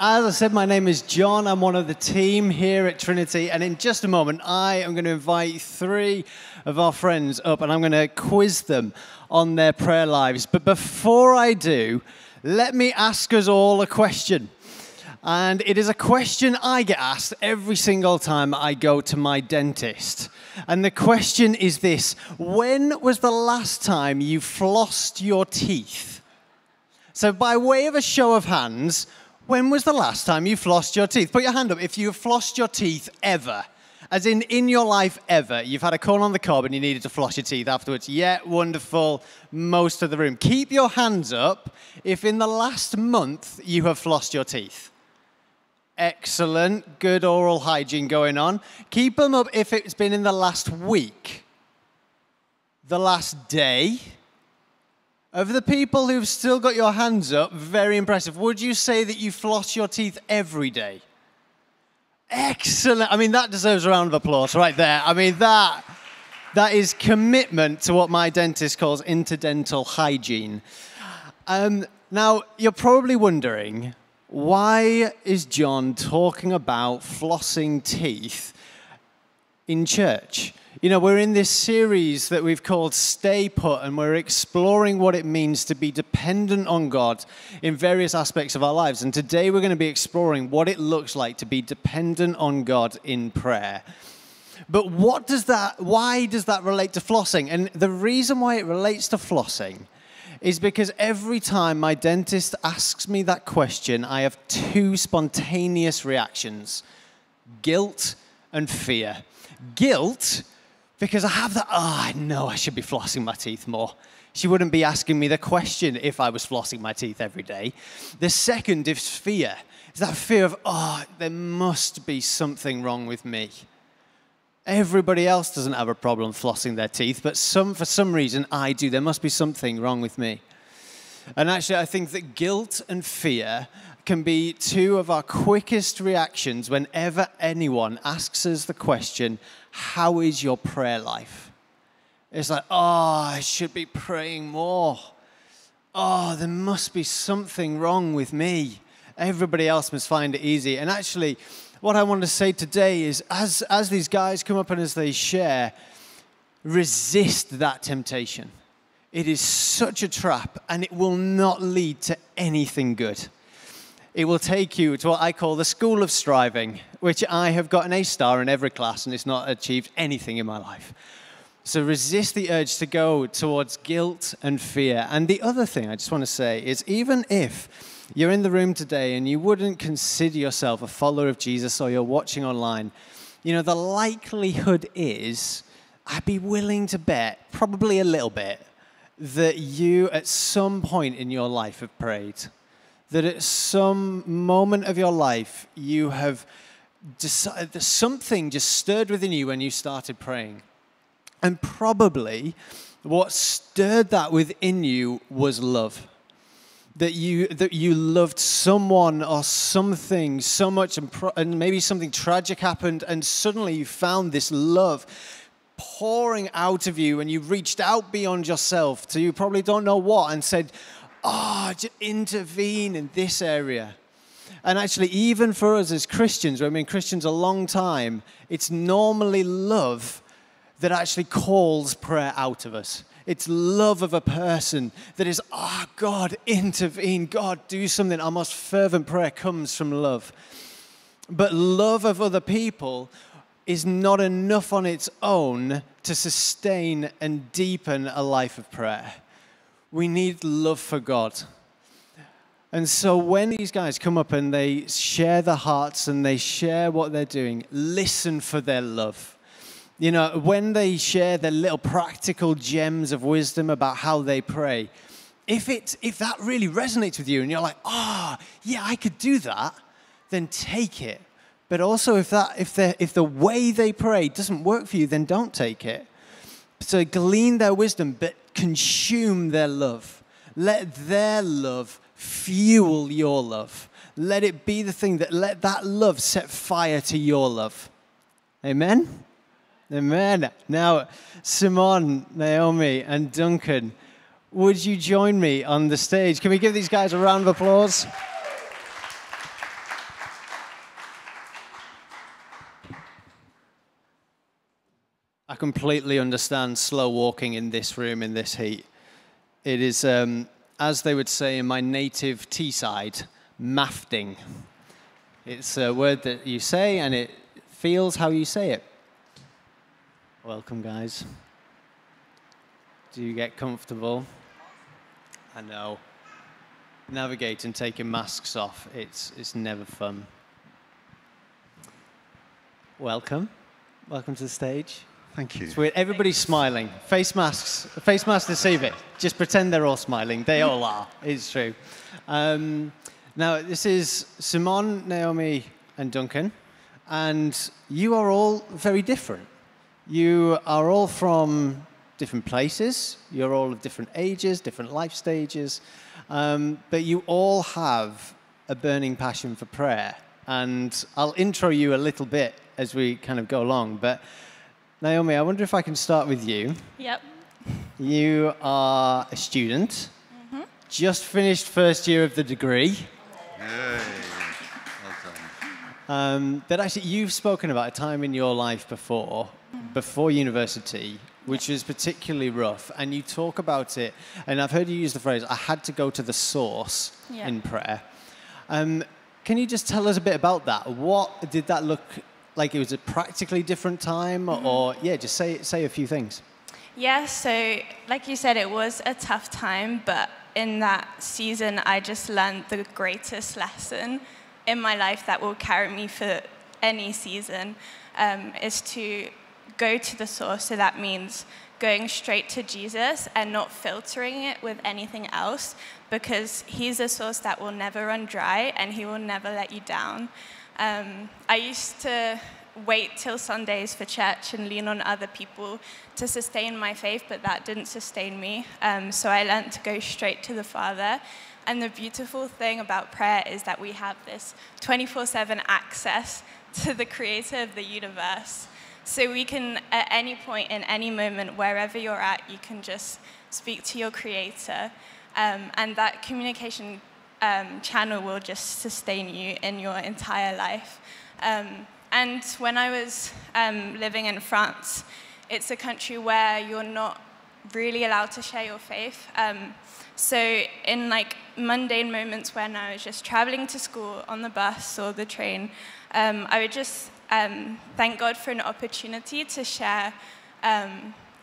As I said, my name is John. I'm one of the team here at Trinity. And in just a moment, I am going to invite three of our friends up and I'm going to quiz them on their prayer lives. But before I do, let me ask us all a question. And it is a question I get asked every single time I go to my dentist. And the question is this When was the last time you flossed your teeth? So, by way of a show of hands, when was the last time you flossed your teeth? Put your hand up if you've flossed your teeth ever. As in, in your life ever, you've had a call on the cob and you needed to floss your teeth afterwards. Yeah, wonderful. Most of the room. Keep your hands up if in the last month you have flossed your teeth. Excellent. Good oral hygiene going on. Keep them up if it's been in the last week, the last day of the people who've still got your hands up, very impressive. Would you say that you floss your teeth every day? Excellent. I mean, that deserves a round of applause right there. I mean, that, that is commitment to what my dentist calls interdental hygiene. Um, now, you're probably wondering why is John talking about flossing teeth in church? You know, we're in this series that we've called Stay Put, and we're exploring what it means to be dependent on God in various aspects of our lives. And today we're going to be exploring what it looks like to be dependent on God in prayer. But what does that, why does that relate to flossing? And the reason why it relates to flossing is because every time my dentist asks me that question, I have two spontaneous reactions guilt and fear. Guilt because I have that, oh, I know I should be flossing my teeth more. She wouldn't be asking me the question if I was flossing my teeth every day. The second is fear. Is that fear of, oh, there must be something wrong with me. Everybody else doesn't have a problem flossing their teeth, but some, for some reason I do. There must be something wrong with me. And actually, I think that guilt and fear can be two of our quickest reactions whenever anyone asks us the question, How is your prayer life? It's like, Oh, I should be praying more. Oh, there must be something wrong with me. Everybody else must find it easy. And actually, what I want to say today is as, as these guys come up and as they share, resist that temptation. It is such a trap and it will not lead to anything good it will take you to what I call the school of striving, which I have got an A star in every class and it's not achieved anything in my life. So resist the urge to go towards guilt and fear. And the other thing I just want to say is even if you're in the room today and you wouldn't consider yourself a follower of Jesus or you're watching online, you know, the likelihood is I'd be willing to bet, probably a little bit, that you at some point in your life have prayed that at some moment of your life you have decided something just stirred within you when you started praying. And probably what stirred that within you was love. That you, that you loved someone or something so much, and, pro- and maybe something tragic happened, and suddenly you found this love pouring out of you, and you reached out beyond yourself to you probably don't know what, and said, Ah, oh, to intervene in this area. And actually, even for us as Christians, we've been Christians a long time, it's normally love that actually calls prayer out of us. It's love of a person that is, oh, God, intervene. God, do something. Our most fervent prayer comes from love. But love of other people is not enough on its own to sustain and deepen a life of prayer we need love for God. And so when these guys come up and they share their hearts and they share what they're doing, listen for their love. You know, when they share their little practical gems of wisdom about how they pray, if, it, if that really resonates with you and you're like, oh, yeah, I could do that, then take it. But also, if, that, if, if the way they pray doesn't work for you, then don't take it. So glean their wisdom, but consume their love. Let their love fuel your love. Let it be the thing that let that love set fire to your love. Amen? Amen. Now, Simon, Naomi, and Duncan, would you join me on the stage? Can we give these guys a round of applause? Completely understand slow walking in this room in this heat. It is, um, as they would say in my native Teesside, mafting. It's a word that you say and it feels how you say it. Welcome, guys. Do you get comfortable? I know. Navigating, taking masks off, it's, it's never fun. Welcome. Welcome to the stage. Thank you. Everybody's smiling. Face masks. Face masks deceive it. Just pretend they're all smiling. They all are. It's true. Um, now, this is Simon, Naomi, and Duncan, and you are all very different. You are all from different places. You're all of different ages, different life stages, um, but you all have a burning passion for prayer. And I'll intro you a little bit as we kind of go along, but Naomi, I wonder if I can start with you. Yep. You are a student, Mm-hmm. just finished first year of the degree. Yay. Well done. Um, but actually, you've spoken about a time in your life before, before university, which was particularly rough, and you talk about it. And I've heard you use the phrase, "I had to go to the source Yeah. in prayer." Um, can you just tell us a bit about that? What did that look like? It was a practically different time, or yeah, just say say a few things. Yeah, so like you said, it was a tough time, but in that season, I just learned the greatest lesson in my life that will carry me for any season um, is to go to the source. So that means going straight to Jesus and not filtering it with anything else because he's a source that will never run dry and he will never let you down. Um, I used to wait till Sundays for church and lean on other people to sustain my faith, but that didn't sustain me. Um, so I learned to go straight to the Father. And the beautiful thing about prayer is that we have this 24 7 access to the creator of the universe. So we can, at any point, in any moment, wherever you're at, you can just speak to your creator. Um, and that communication um, channel will just sustain you in your entire life. Um, and when I was um, living in France, it's a country where you're not really allowed to share your faith. Um, so in like mundane moments when I was just traveling to school on the bus or the train, um, I would just um, thank God for an opportunity to share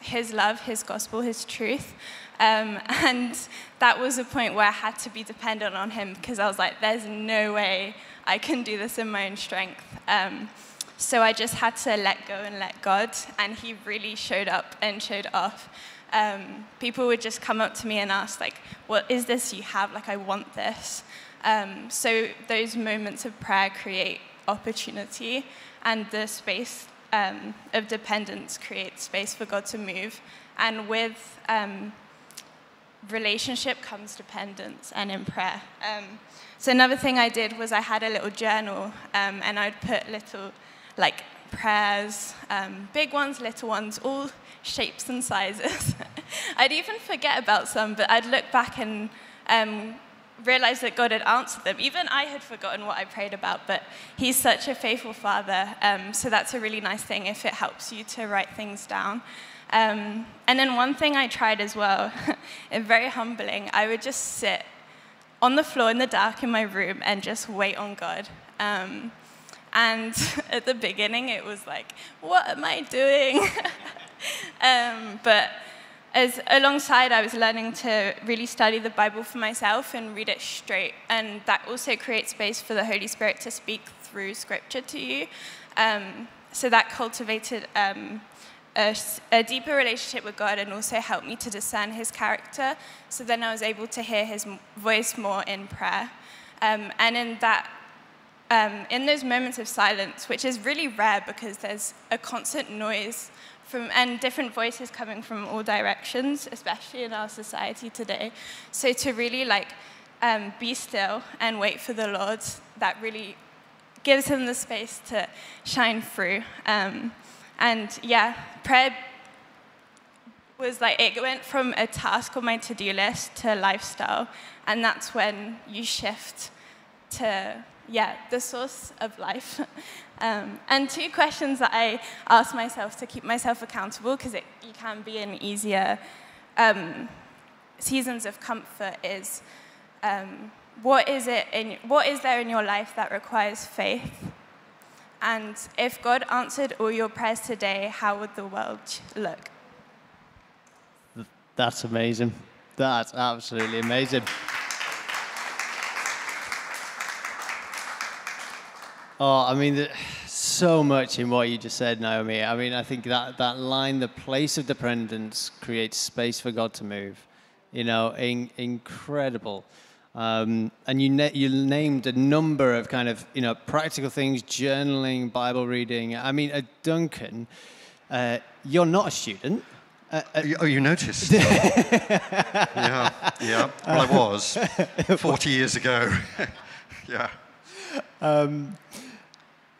His love, His gospel, His truth. Um, and that was a point where I had to be dependent on Him because I was like, there's no way I can do this in my own strength. Um, so I just had to let go and let God, and He really showed up and showed off. Um, people would just come up to me and ask, like, what is this you have? Like, I want this. Um, so those moments of prayer create opportunity, and the space um, of dependence creates space for God to move. And with um, relationship comes dependence and in prayer. Um, so another thing I did was I had a little journal um, and I'd put little like prayers, um, big ones, little ones, all shapes and sizes. I'd even forget about some, but I'd look back and um, realize that God had answered them. Even I had forgotten what I prayed about, but He's such a faithful Father. Um, so that's a really nice thing if it helps you to write things down. Um, and then one thing I tried as well, and very humbling, I would just sit on the floor in the dark in my room and just wait on God. Um, and at the beginning, it was like, what am I doing? um, but as alongside, I was learning to really study the Bible for myself and read it straight. And that also creates space for the Holy Spirit to speak through Scripture to you. Um, so that cultivated um, a, a deeper relationship with God and also helped me to discern His character. So then I was able to hear His voice more in prayer. Um, and in that um, in those moments of silence, which is really rare because there's a constant noise from and different voices coming from all directions, especially in our society today. So to really like um, be still and wait for the Lord, that really gives him the space to shine through. Um, and yeah, prayer was like it went from a task on my to-do list to lifestyle, and that's when you shift to yeah, the source of life. Um, and two questions that I ask myself to keep myself accountable, because it can be an easier um, seasons of comfort, is um, what is it in, what is there in your life that requires faith? And if God answered all your prayers today, how would the world look? That's amazing. That's absolutely amazing. Oh, I mean, so much in what you just said, Naomi. I mean, I think that, that line, the place of dependence creates space for God to move. You know, in, incredible. Um, and you, na- you named a number of kind of, you know, practical things, journaling, Bible reading. I mean, uh, Duncan, uh, you're not a student. Uh, uh, oh, you noticed? yeah, yeah. Well, I was 40 years ago. yeah. Um,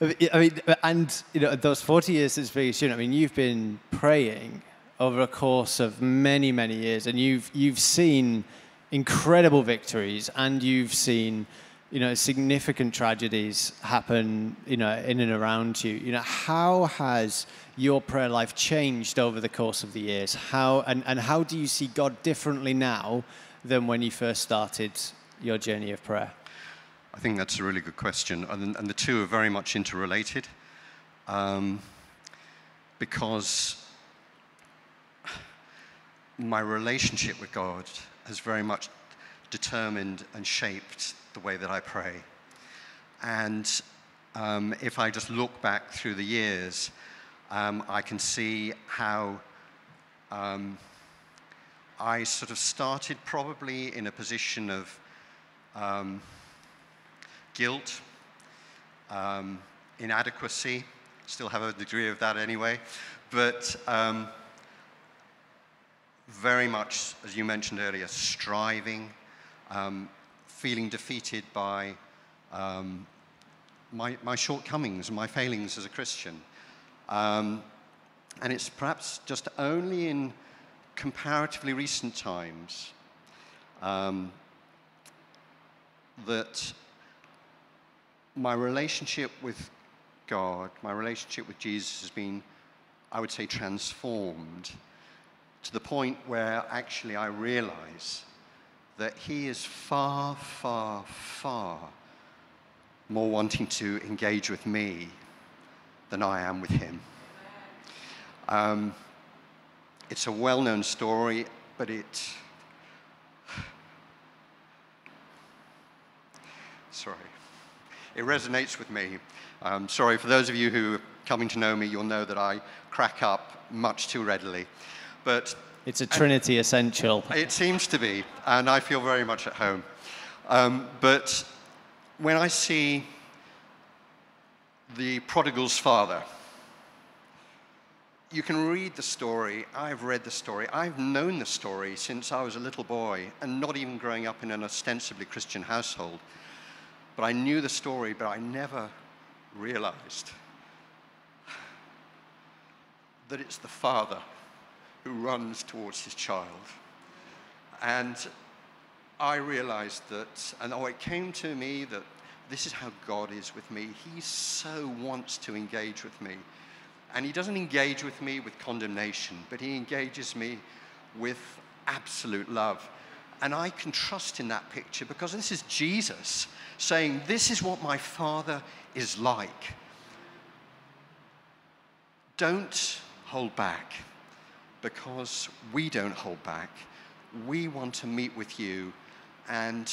I mean, and you know, those 40 years since being a student, I mean, you've been praying over a course of many, many years, and you've you've seen incredible victories, and you've seen, you know, significant tragedies happen, you know, in and around you. You know, how has your prayer life changed over the course of the years? How and, and how do you see God differently now than when you first started your journey of prayer? I think that's a really good question. And, and the two are very much interrelated um, because my relationship with God has very much determined and shaped the way that I pray. And um, if I just look back through the years, um, I can see how um, I sort of started probably in a position of um, guilt, um, inadequacy, still have a degree of that anyway, but um, very much, as you mentioned earlier, striving, um, feeling defeated by um, my, my, shortcomings and my failings as a Christian. Um, and it's perhaps just only in comparatively recent times um, that my relationship with God, my relationship with Jesus has been, I would say, transformed to the point where actually I realize that He is far, far, far more wanting to engage with me than I am with Him. Um, it's a well known story, but it. Sorry it resonates with me. Um, sorry, for those of you who are coming to know me, you'll know that I crack up much too readily. But it's a Trinity essential. It seems to be, and I feel very much at home. Um, but when I see the prodigal's father, you can read the story. I've read the story. I've known the story since I was a little boy and not even growing up in an ostensibly Christian household. But I knew the story, but I never realized that it's the father who runs towards his child. And I realized that, and oh, it came to me that this is how God is with me. He so wants to engage with me. And he doesn't engage with me with condemnation, but he engages me with absolute love. And I can trust in that picture because this is Jesus saying, This is what my Father is like. Don't hold back because we don't hold back. We want to meet with you, and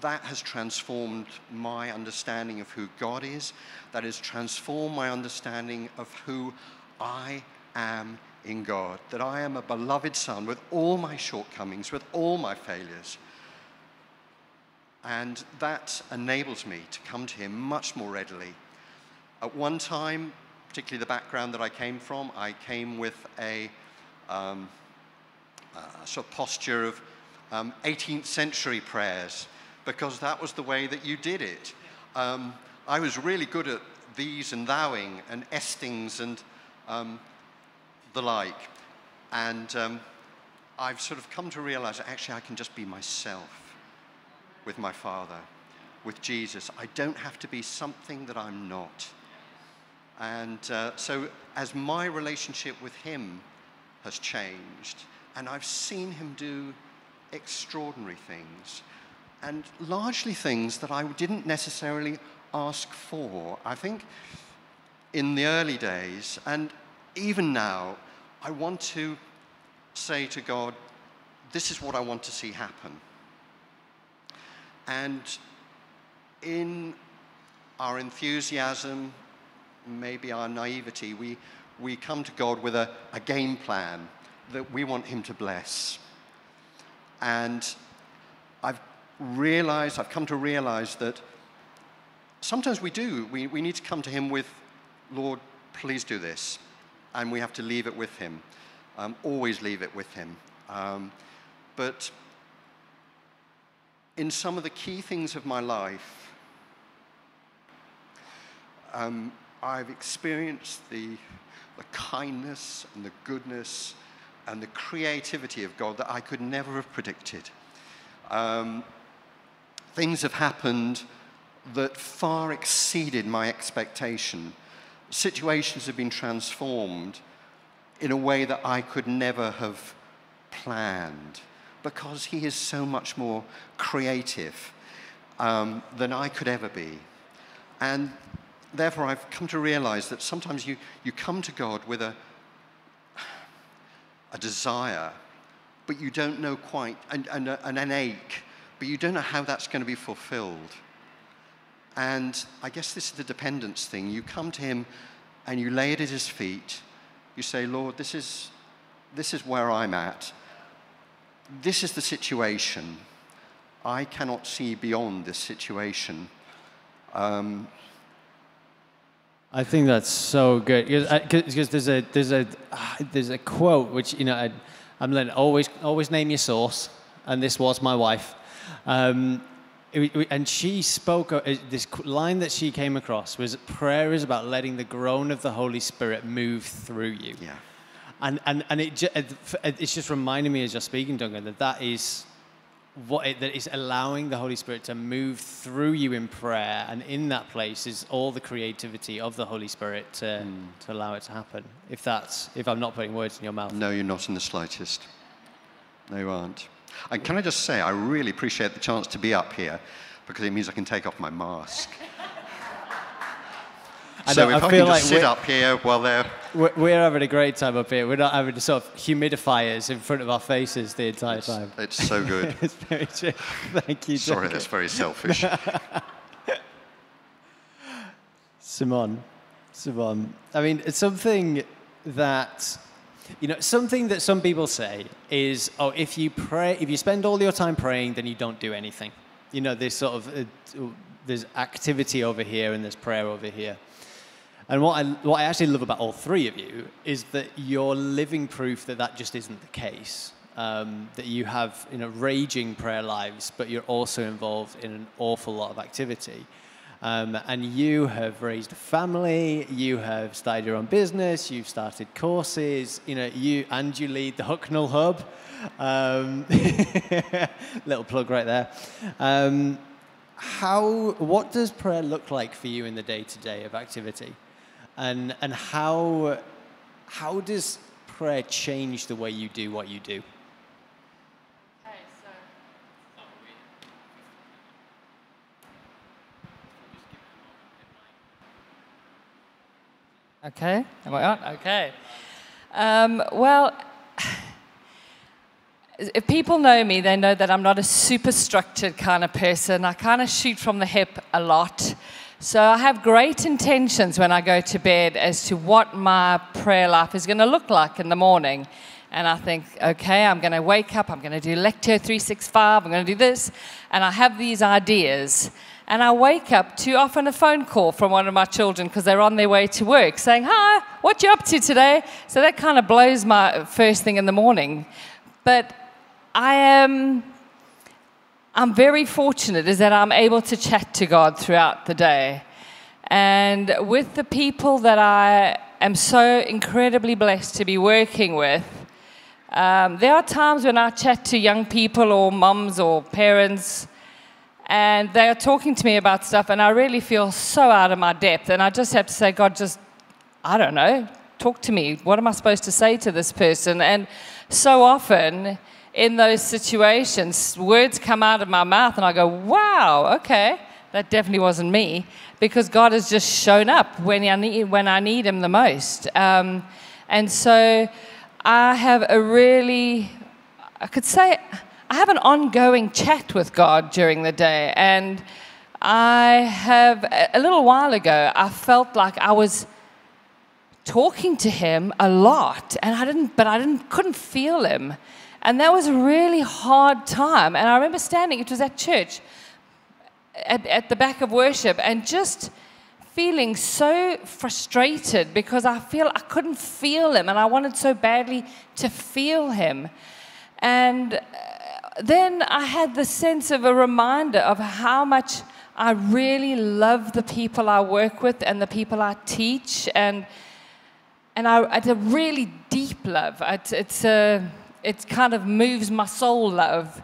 that has transformed my understanding of who God is. That has transformed my understanding of who I am in God. That I am a beloved son with all my shortcomings, with all my failures. And that enables me to come to Him much more readily. At one time, particularly the background that I came from, I came with a, um, a sort of posture of um, 18th century prayers because that was the way that you did it. Um, I was really good at these and thouing and estings and um, the like. And um, I've sort of come to realize that actually I can just be myself with my Father. with Jesus, I don't have to be something that I'm not. And uh, so, as my relationship with Him has changed, and I've seen Him do extraordinary things, and largely things that I didn't necessarily ask for. I think in the early days, and even now, I want to say to God, This is what I want to see happen. And in our enthusiasm, maybe our naivety, we, we come to God with a, a game plan that we want Him to bless. And I've realized, I've come to realize that sometimes we do. We, we need to come to Him with, Lord, please do this. And we have to leave it with Him. Um, always leave it with Him. Um, but in some of the key things of my life, um, I've experienced the, the kindness and the goodness and the creativity of God that I could never have predicted. Um, things have happened that far exceeded my expectation. Situations have been transformed in a way that I could never have planned because He is so much more creative um, than I could ever be. And therefore, I've come to realize that sometimes you, you come to God with a, a desire, but you don't know quite, and, and, and an ache, but you don't know how that's going to be fulfilled. And I guess this is the dependence thing. You come to Him and you lay it at His feet. You say, Lord, this is, this is where I'm at. This is the situation. I cannot see beyond this situation. Um, I think that's so good because there's a there's a ah, there's a quote which you know I, am always always name your source, and this was my wife, um, it, and she spoke uh, this line that she came across was prayer is about letting the groan of the Holy Spirit move through you. Yeah. And and and it it's just reminding me as you're speaking, Duncan, that that is what it, that is allowing the Holy Spirit to move through you in prayer, and in that place is all the creativity of the Holy Spirit to, mm. to allow it to happen. If that's if I'm not putting words in your mouth. No, you're not in the slightest. No, you aren't. And can I just say, I really appreciate the chance to be up here because it means I can take off my mask. so if I, I can just like sit up here while they're we're having a great time up here. We're not having sort of humidifiers in front of our faces the entire it's, time. It's so good. it's very true. Thank you. Sorry, that's very selfish. Simon, Simon. I mean, it's something that you know, something that some people say is, oh, if you pray, if you spend all your time praying, then you don't do anything. You know, there's sort of uh, there's activity over here and there's prayer over here. And what I, what I actually love about all three of you is that you're living proof that that just isn't the case. Um, that you have you know, raging prayer lives, but you're also involved in an awful lot of activity. Um, and you have raised a family, you have started your own business, you've started courses, you know, you and you lead the Hucknall Hub. Um, little plug right there. Um, how, what does prayer look like for you in the day to day of activity? And and how how does prayer change the way you do what you do? Okay, am I on? Okay. Um, well, if people know me, they know that I'm not a super structured kind of person. I kind of shoot from the hip a lot. So I have great intentions when I go to bed as to what my prayer life is going to look like in the morning. And I think, okay, I'm going to wake up, I'm going to do Lectio 365, I'm going to do this. And I have these ideas. And I wake up too often a phone call from one of my children because they're on their way to work saying, Hi, what you up to today? So that kind of blows my first thing in the morning. But I am I'm very fortunate is that I'm able to chat to God throughout the day. And with the people that I am so incredibly blessed to be working with, um, there are times when I chat to young people or mums or parents, and they are talking to me about stuff, and I really feel so out of my depth. And I just have to say, God, just, I don't know, talk to me. What am I supposed to say to this person? And so often in those situations, words come out of my mouth, and I go, wow, okay, that definitely wasn't me, because God has just shown up when I need, when I need Him the most. Um, and so I have a really, I could say, I have an ongoing chat with God during the day. And I have, a little while ago, I felt like I was talking to him a lot, and I didn't, but I didn't, couldn't feel him. And that was a really hard time. And I remember standing, it was at church, at, at the back of worship, and just feeling so frustrated because I feel I couldn't feel him and I wanted so badly to feel him. And uh, then I had the sense of a reminder of how much I really love the people I work with and the people I teach. And, and I, it's a really deep love. It's, it's a, it kind of moves my soul love.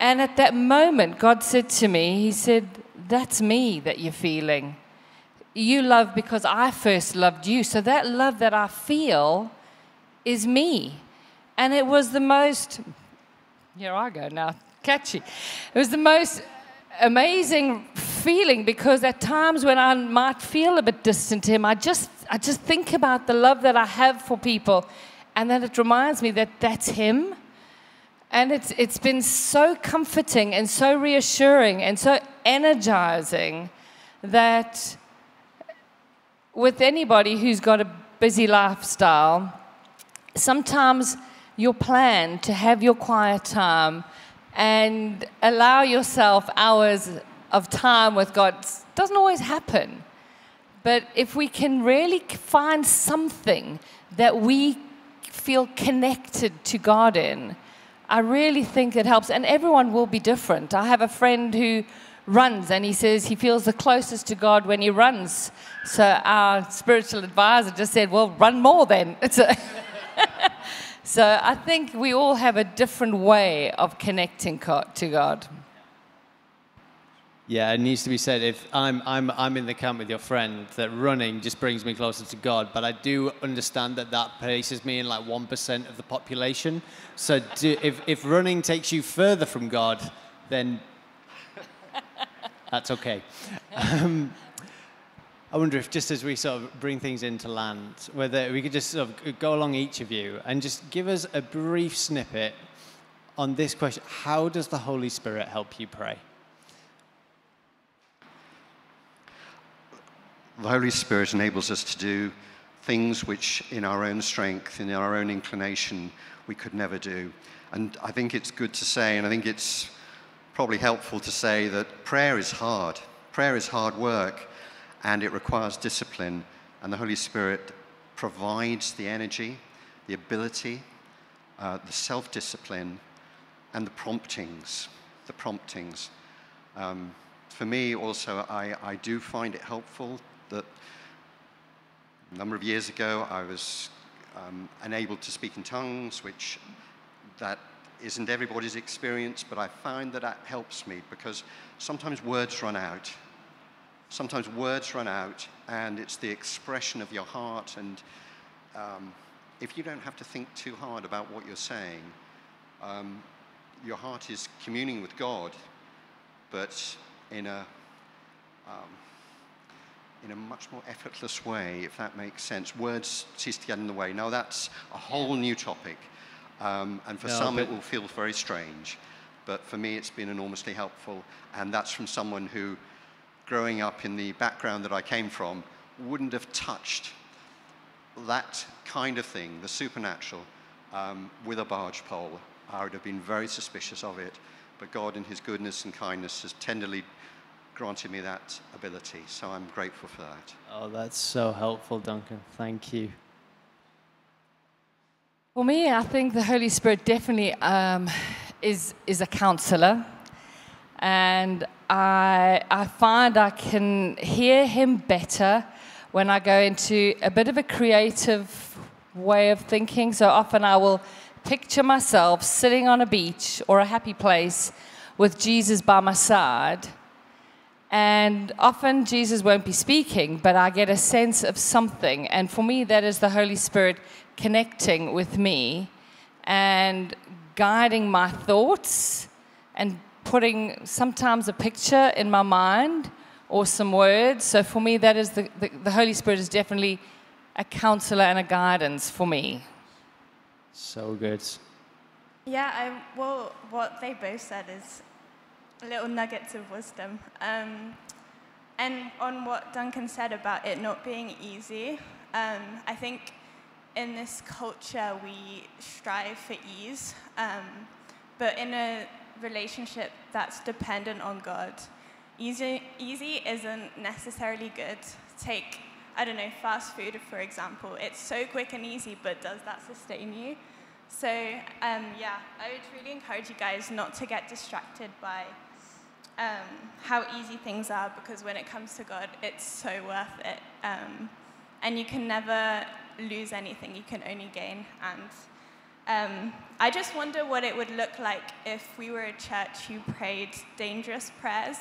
And at that moment, God said to me, He said, That's me that you're feeling. You love because I first loved you. So that love that I feel is me. And it was the most here I go now, catchy. It was the most amazing feeling because at times when I might feel a bit distant to him, I just, I just think about the love that I have for people, and then it reminds me that that's him. And it's, it's been so comforting and so reassuring and so energizing that with anybody who's got a busy lifestyle, sometimes your plan to have your quiet time and allow yourself hours of time with God doesn't always happen. But if we can really find something that we feel connected to God in, I really think it helps. And everyone will be different. I have a friend who runs and he says he feels the closest to God when he runs. So our spiritual advisor just said, Well, run more then. So I think we all have a different way of connecting to God. Yeah, it needs to be said. If I'm, I'm, I'm in the camp with your friend, that running just brings me closer to God, but I do understand that that places me in like 1% of the population. So do, if, if running takes you further from God, then that's okay. Um, I wonder if just as we sort of bring things into land, whether we could just sort of go along each of you and just give us a brief snippet on this question How does the Holy Spirit help you pray? The Holy Spirit enables us to do things which, in our own strength, in our own inclination, we could never do. And I think it's good to say, and I think it's probably helpful to say, that prayer is hard. Prayer is hard work and it requires discipline. And the Holy Spirit provides the energy, the ability, uh, the self discipline, and the promptings. The promptings. Um, for me, also, I, I do find it helpful that a number of years ago I was um, unable to speak in tongues, which that isn't everybody's experience, but I find that that helps me because sometimes words run out sometimes words run out and it's the expression of your heart. And um, if you don't have to think too hard about what you're saying, um, your heart is communing with God, but in a, um, in a much more effortless way, if that makes sense. Words cease to get in the way. Now, that's a whole new topic. Um, and for no, some, it will feel very strange. But for me, it's been enormously helpful. And that's from someone who growing up in the background that I came from, wouldn't have touched that kind of thing, the supernatural, um, with a barge pole. I would have been very suspicious of it. But God, in His goodness and kindness, has tenderly granted me that ability. So I'm grateful for that. Oh, that's so helpful, Duncan. Thank you. For me, I think the Holy Spirit definitely um, is, is a counselor. And I, I find I can hear him better when I go into a bit of a creative way of thinking. So often I will picture myself sitting on a beach or a happy place with Jesus by my side. And often Jesus won't be speaking, but I get a sense of something. And for me, that is the Holy Spirit connecting with me and guiding my thoughts and putting sometimes a picture in my mind or some words. So for me, that is the, the, the Holy Spirit is definitely a counselor and a guidance for me. So good. Yeah, I, well, what they both said is little nuggets of wisdom. Um, and on what Duncan said about it not being easy, um, I think in this culture we strive for ease, um, but in a relationship that's dependent on God, easy, easy isn't necessarily good. Take, I don't know, fast food, for example. It's so quick and easy, but does that sustain you? So, um, yeah, I would really encourage you guys not to get distracted by um, how easy things are because when it comes to God, it's so worth it. Um, and you can never lose anything, you can only gain. And um, I just wonder what it would look like if we were a church who prayed dangerous prayers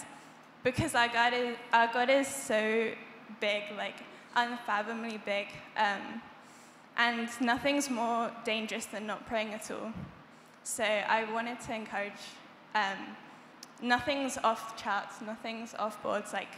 because our God is, our God is so big, like unfathomably big. Um, and nothing's more dangerous than not praying at all. So I wanted to encourage um, nothing's off the charts, nothing's off boards. Like,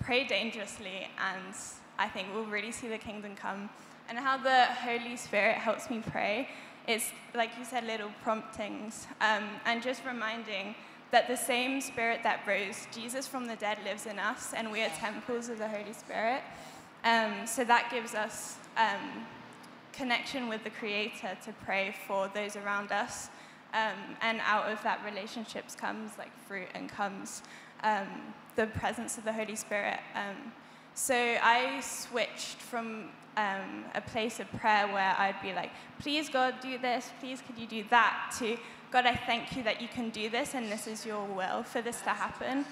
pray dangerously, and I think we'll really see the kingdom come. And how the Holy Spirit helps me pray, it's like you said, little promptings, um, and just reminding that the same Spirit that rose Jesus from the dead lives in us, and we are temples of the Holy Spirit. Um, so that gives us um, connection with the Creator to pray for those around us. Um, and out of that relationships comes like fruit and comes um, the presence of the Holy Spirit. Um, so I switched from um, a place of prayer where I'd be like, please God, do this, please could you do that, to God, I thank you that you can do this and this is your will for this to happen.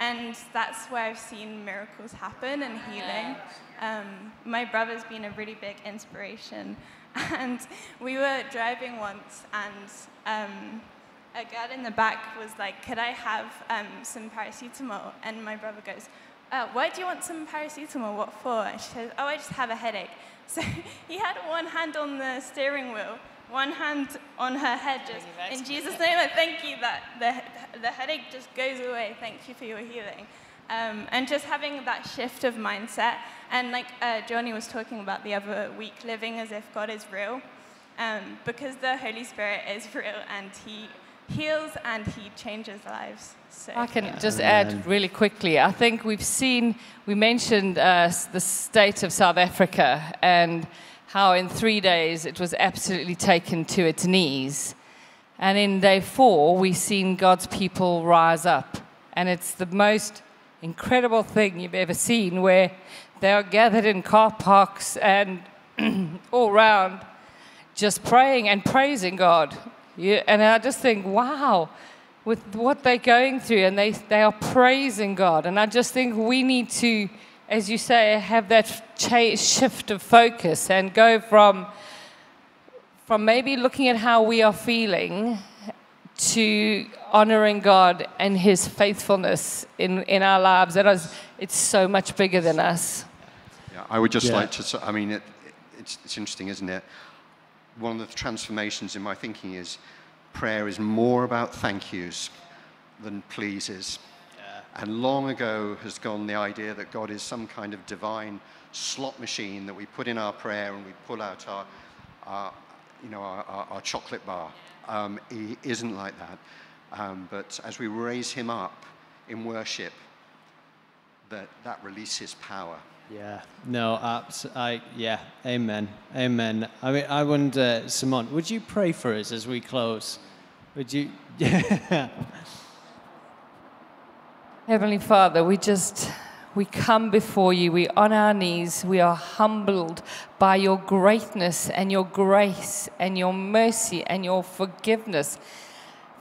And that's where I've seen miracles happen and healing. Um, my brother's been a really big inspiration. And we were driving once, and um, a girl in the back was like, Could I have um, some paracetamol? And my brother goes, uh, Why do you want some paracetamol? What for? And she says, Oh, I just have a headache. So he had one hand on the steering wheel, one hand on her head, just in Jesus' name, I thank you that the, the headache just goes away. Thank you for your healing. Um, and just having that shift of mindset. And like uh, Johnny was talking about the other week, living as if God is real. Um, because the Holy Spirit is real and He heals and He changes lives. So. I can just add really quickly. I think we've seen, we mentioned uh, the state of South Africa and how in three days it was absolutely taken to its knees. And in day four, we've seen God's people rise up. And it's the most incredible thing you've ever seen where they are gathered in car parks and all around just praying and praising God. And I just think, wow, with what they're going through, and they, they are praising God. And I just think we need to, as you say, have that shift of focus and go from, from maybe looking at how we are feeling to honoring God and His faithfulness in, in our lives. That is, it's so much bigger than us. Yeah, I would just Yeah. like to, I mean, it, it's, it's interesting, isn't it? One of the transformations in my thinking is prayer is more about thank yous than pleases. And long ago has gone the idea that God is some kind of divine slot machine that we put in our prayer and we pull out our, our you know, our, our, our chocolate bar. Um, he isn't like that. Um, but as we raise him up in worship, that, that releases power. Yeah, no, abs- I, yeah, amen, amen. I mean, I wonder, Simon, would you pray for us as we close? Would you? Yeah. Heavenly Father, we just we come before you. We on our knees. We are humbled by your greatness and your grace and your mercy and your forgiveness.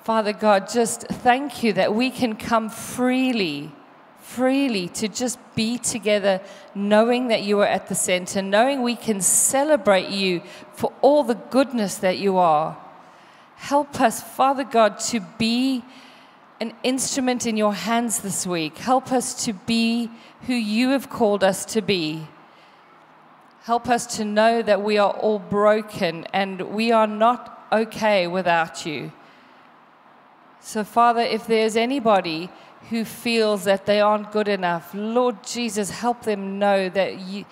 Father God, just thank you that we can come freely, freely to just be together, knowing that you are at the center, knowing we can celebrate you for all the goodness that you are. Help us, Father God, to be an instrument in your hands this week. Help us to be who you have called us to be. Help us to know that we are all broken and we are not okay without you. So, Father, if there's anybody who feels that they aren't good enough, Lord Jesus, help them know that you,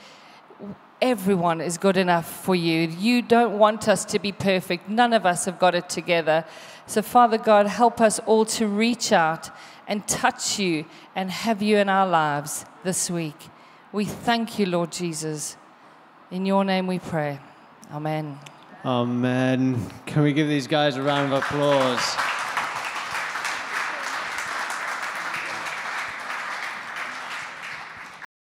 everyone is good enough for you. You don't want us to be perfect, none of us have got it together. So, Father God, help us all to reach out and touch you and have you in our lives this week. We thank you, Lord Jesus. In your name we pray. Amen. Amen. Can we give these guys a round of applause?